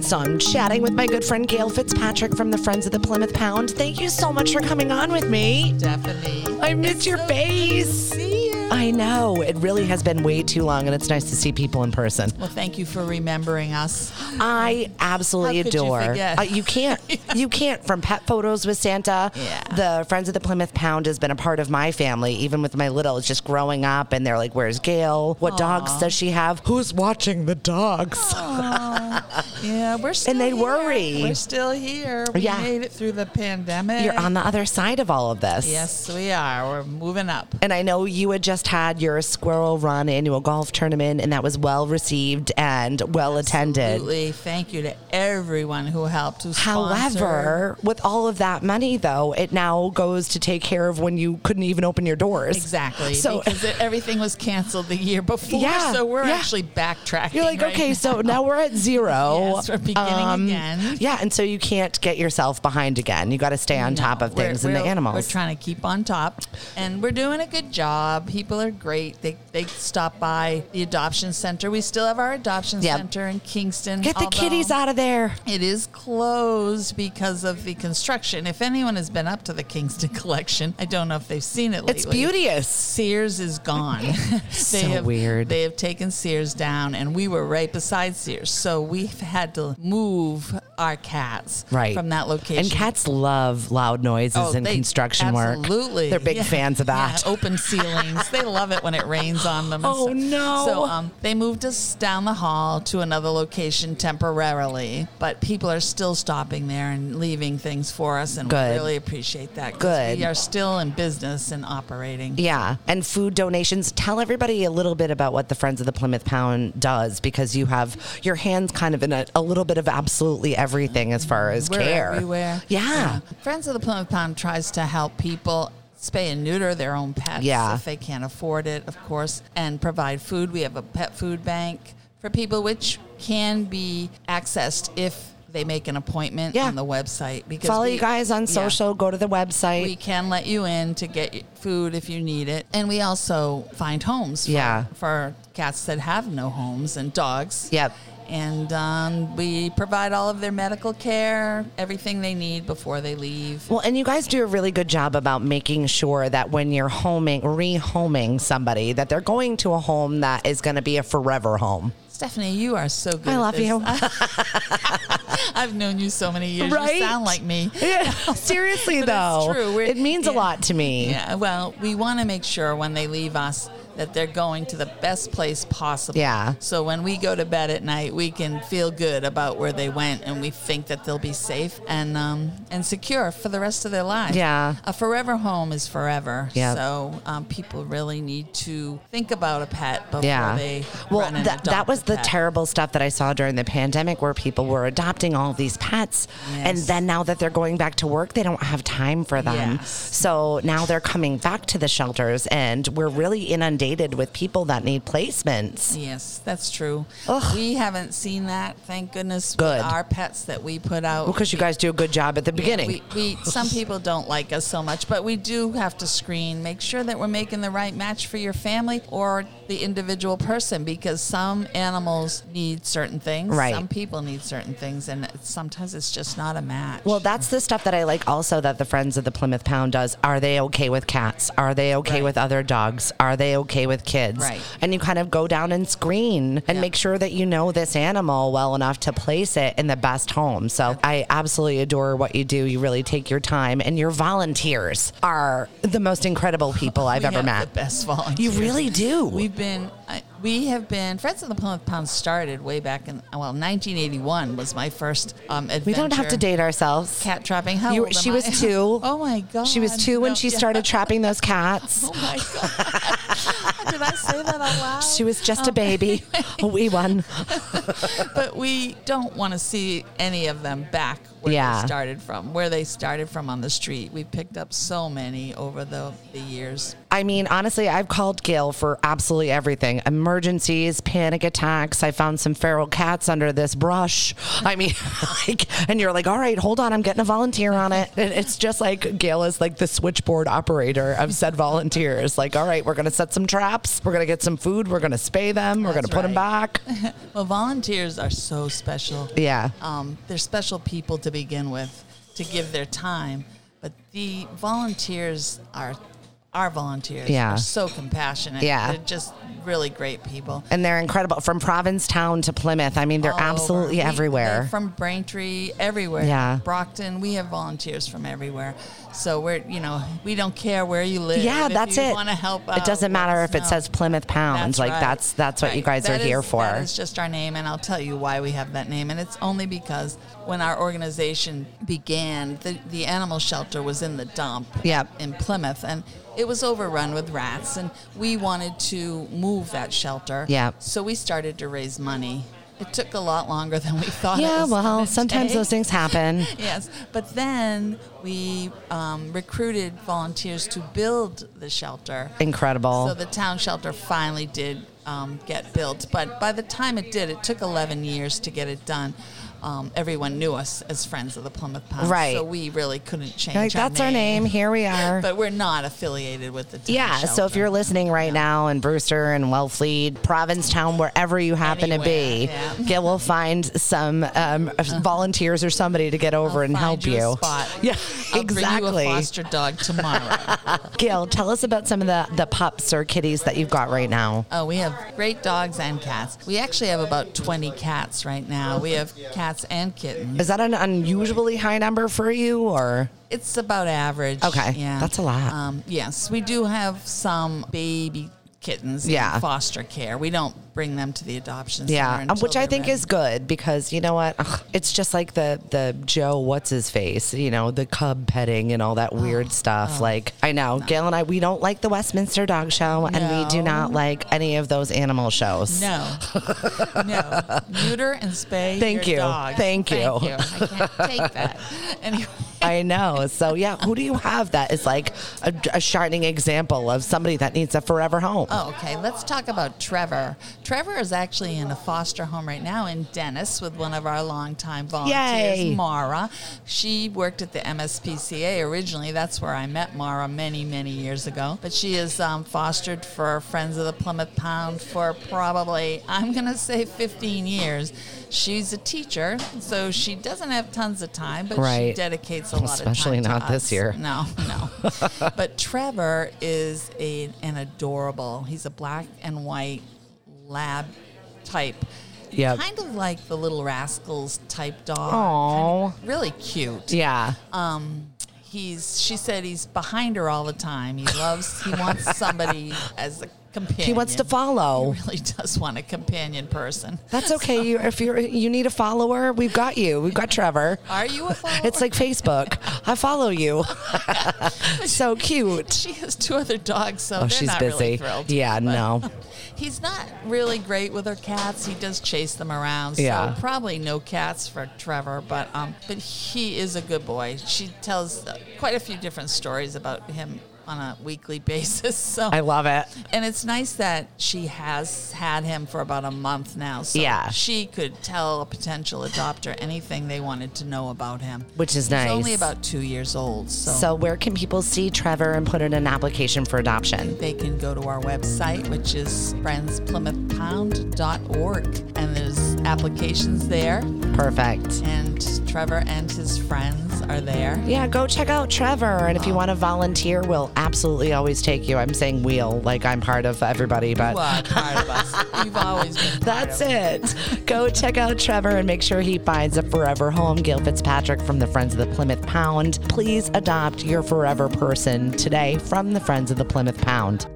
So I'm chatting with my good friend Gail Fitzpatrick from the Friends of the Plymouth Pound. Thank you so much for coming on with me. Stephanie. I miss your face. See you. I know. It really has been way too long, and it's nice to see people in person. Well, thank you for remembering us. I absolutely you adore. forget? Uh, you can't. You can't. From pet photos with Santa, Yeah. the Friends of the Plymouth Pound has been a part of my family, even with my little. It's just growing up, and they're like, "Where's Gail? What dogs does she have? Who's watching the dogs?" Yeah, we're still and they here. worry. We're still here. We Yeah. made it through the pandemic. You're on the other side of all of this. Yes, we are. We're moving up. And I know you had just had your Squirrel Run annual golf tournament, and that was well received and well attended. Absolutely. Thank you to everyone who helped. Who. However, with all of that money, though, it now goes to take care of when you couldn't even open your doors. Exactly. So because it, everything was canceled the year before. Yeah, So we're yeah. actually backtracking. you're like, right okay, so now. now we're at zero. Um, Yes, we're beginning um, again. Yeah, and so you can't get yourself behind again. You got to stay on top of things and the animals. We're trying to keep on top, and we're doing a good job. People are great. They they stop by the adoption center. We still have our adoption Yep. center in Kingston. get the kitties out of there. It is closed because of the construction. If anyone has been up to the Kingston collection, I don't know if they've seen it lately. It's beauteous. Sears is gone. they So have, weird. They have taken Sears down, and we were right beside Sears, so we've had to move our cats Right. from that location. And cats love loud noises Oh, and they- construction work. Absolutely, They're big Yeah. fans of that. Yeah, open ceilings. they love it when it rains on them. Oh, stuff. no. So um, they moved us down the hall to another location temporarily, but people are still stopping there and leaving things for us, and Good. we really appreciate that. Good. We are still in business and operating. Yeah, and food donations. Tell everybody a little bit about what the Friends of the Plymouth Pound does because you have your hands kind of in a, a little bit of absolutely everything as far as We're care. everywhere. Yeah. Friends of the Plymouth Pound tries to help people spay and neuter their own pets Yeah. if they can't afford it, of course, and provide food. We have a pet food bank for people, which can be accessed if they make an appointment Yeah. on the website. Because Follow we- you guys on yeah. social. Go to the website. We can let you in to get food if you need it. And we also find homes for, Yeah. for cats that have no homes and dogs. Yep. And um, we provide all of their medical care, everything they need before they leave. Well, and you guys do a really good job about making sure that when you're homing, rehoming somebody, that they're going to a home that is going to be a forever home. Stephanie, you are so good. I at love this. you. I've known you so many years. Right? You sound like me. Yeah, seriously though, it's true. We're- it means a lot to me. Yeah, well, we want to make sure when they leave us that they're going to the best place possible. Yeah. So when we go to bed at night, we can feel good about where they went, and we think that they'll be safe and um, and secure for the rest of their lives. Yeah. A forever home is forever. Yep. So um, people really need to think about a pet before Yeah. they well, that, that was the pet. terrible stuff that I saw during the pandemic where people were adopting all these pets. And then now that they're going back to work, they don't have time for them. Yes. So now they're coming back to the shelters and we're really inundated with people that need placements. Yes, that's true. Ugh. We haven't seen that, thank goodness. Good. With our pets that we put out. Because you guys do a good job at the beginning. We, we some people don't like us so much, but we do have to screen, make sure that we're making the right match for your family or the individual person because some animals need certain things, Right. some people need certain things, and sometimes it's just not a match. Well, that's the stuff that I like also that the Friends of the Plymouth Pound does. Are they okay with cats? Are they okay Right. with other dogs? Are they okay with kids? Right. And you kind of go down and screen and Yeah. make sure that you know this animal well enough to place it in the best home. So I absolutely adore what you do. You really take your time, and your volunteers are the most incredible people I've We ever met. The best volunteers. You really do. We've been, I, we have been, Friends of the Plymouth Pound started way back in, well, 1981 was my first um, adventure. we don't have to date ourselves. Cat trapping. How You- she was I? two. Oh my God. She was two when No, she yeah. started trapping those cats. Oh my God. Did I say that out loud? She was just Oh. a baby, a wee one. but we don't want to see any of them back where Yeah. they started from, where they started from on the street. We picked up so many over the, the years. I mean, honestly, I've called Gail for absolutely everything emergencies, panic attacks. I found some feral cats under this brush. I mean, like, and you're like, all right, hold on, I'm getting a volunteer on it. And it's just like Gail is like the switchboard operator of said volunteers. Like, all right, we're going to set some traps, we're going to get some food, we're going to spay them, we're going to put them back. Well, volunteers are so special. Yeah. Um, they're special people to begin with to give their time, but the volunteers are our volunteers Yeah. are so compassionate. Yeah. They're just really great people. And they're incredible from Provincetown to Plymouth. I mean, they're all absolutely We- everywhere. they're from Braintree, everywhere. Yeah. Brockton, we have volunteers from everywhere. So we're, you know, we don't care where you live. Yeah, If that's you it. Want to help? It doesn't matter if it know. says Plymouth Pounds. That's like right. that's that's what you Right. guys are That here is- for. It's just our name, and I'll tell you why we have that name. And it's only because when our organization began, the, the animal shelter was in the dump Yep. in Plymouth, and it was overrun with rats, and we wanted to move that shelter. Yep. So we started to raise money. It took a lot longer than we thought. it yeah, well, sometimes take. those things happen. Yes, but then we um, recruited volunteers to build the shelter. Incredible. So the town shelter finally did um, get built, but by the time it did, it took 11 years to get it done. Um, everyone knew us as friends of the Plymouth Pound, Right. So we really couldn't change. like our that's our name. Here we are. but we're not affiliated with the town yeah, so if you're listening right now in Brewster and Wellfleet, Provincetown, wherever you happen to be, Anywhere, yeah. Gail will find some um, volunteers or somebody to get over I'll and help you. you. A spot. Yeah, I'll exactly. Bring you a foster dog tomorrow. Gail, tell us about some of the, the pups or kitties that you've got right now. Oh, we have great dogs and cats. We actually have about 20 cats right now. We have cats and kittens. Is that an unusually high number for you or? It's about average. Okay, Yeah. that's a lot. Um, yes, we do have some baby kittens Yeah. in foster care. We don't bring them to the adoption center. Um, yeah, until which I think ready. is good because you know what? Ugh, it's just like the the Joe, what's his face? You know, the cub petting and all that weird oh, stuff. Oh. Like I know, Gail and I, we don't like the Westminster Dog Show, and we do not like any of those animal shows. No, no. Neuter and spay. Thank your you. Dogs. Thank you. I can't take that. Anyway. I know. So yeah, who do you have that is like a, a shining example of somebody that needs a forever home? Oh, okay. Let's talk about Trevor. Trevor is actually in a foster home right now in Dennis with one of our longtime volunteers, Yay. Mara. She worked at the MSPCA originally. That's where I met Mara many, many years ago. But she is um, fostered for Friends of the Plymouth Pound for probably, I'm going to say 15 years. She's a teacher, so she doesn't have tons of time, but she dedicates a lot of time to not this year. No, no. but Trevor is a, an adorable. He's a black and white lab type. Yep. Kind of like the Little Rascals type dog. Aw. Kind of really cute. Yeah. Um, he's. She said he's behind her all the time. He loves. He wants somebody as a companion. He wants to follow. He really does want a companion person. That's okay. You, if you're you need a follower, we've got you. We've got Trevor. Are you a follower? It's like Facebook. I follow you. so cute. she has two other dogs, so Oh, they're she's not busy. really thrilled. Yeah, But- no. He's not really great with her cats. He does chase them around. So Yeah. probably no cats for Trevor, but um, but he is a good boy. She tells quite a few different stories about him on a weekly basis. So I love it. and it's nice that she has had him for about a month now. So Yeah. she could tell a potential adopter anything they wanted to know about him. Which is He's nice. only about two years old. So, So where can people see Trevor and put in an application for adoption? they can go to our website, which is friendsplymouthpound.org. And there's applications there. Perfect. And Trevor and his friends are there. Yeah, go check out Trevor. And if you want to volunteer, we'll absolutely always take you. I'm saying we'll, like I'm part of everybody, but part of us. You've always been That's it. Go check out Trevor and make sure he finds a forever home. Gail Fitzpatrick from the Friends of the Plymouth Pound. Please adopt your forever person today from the Friends of the Plymouth Pound.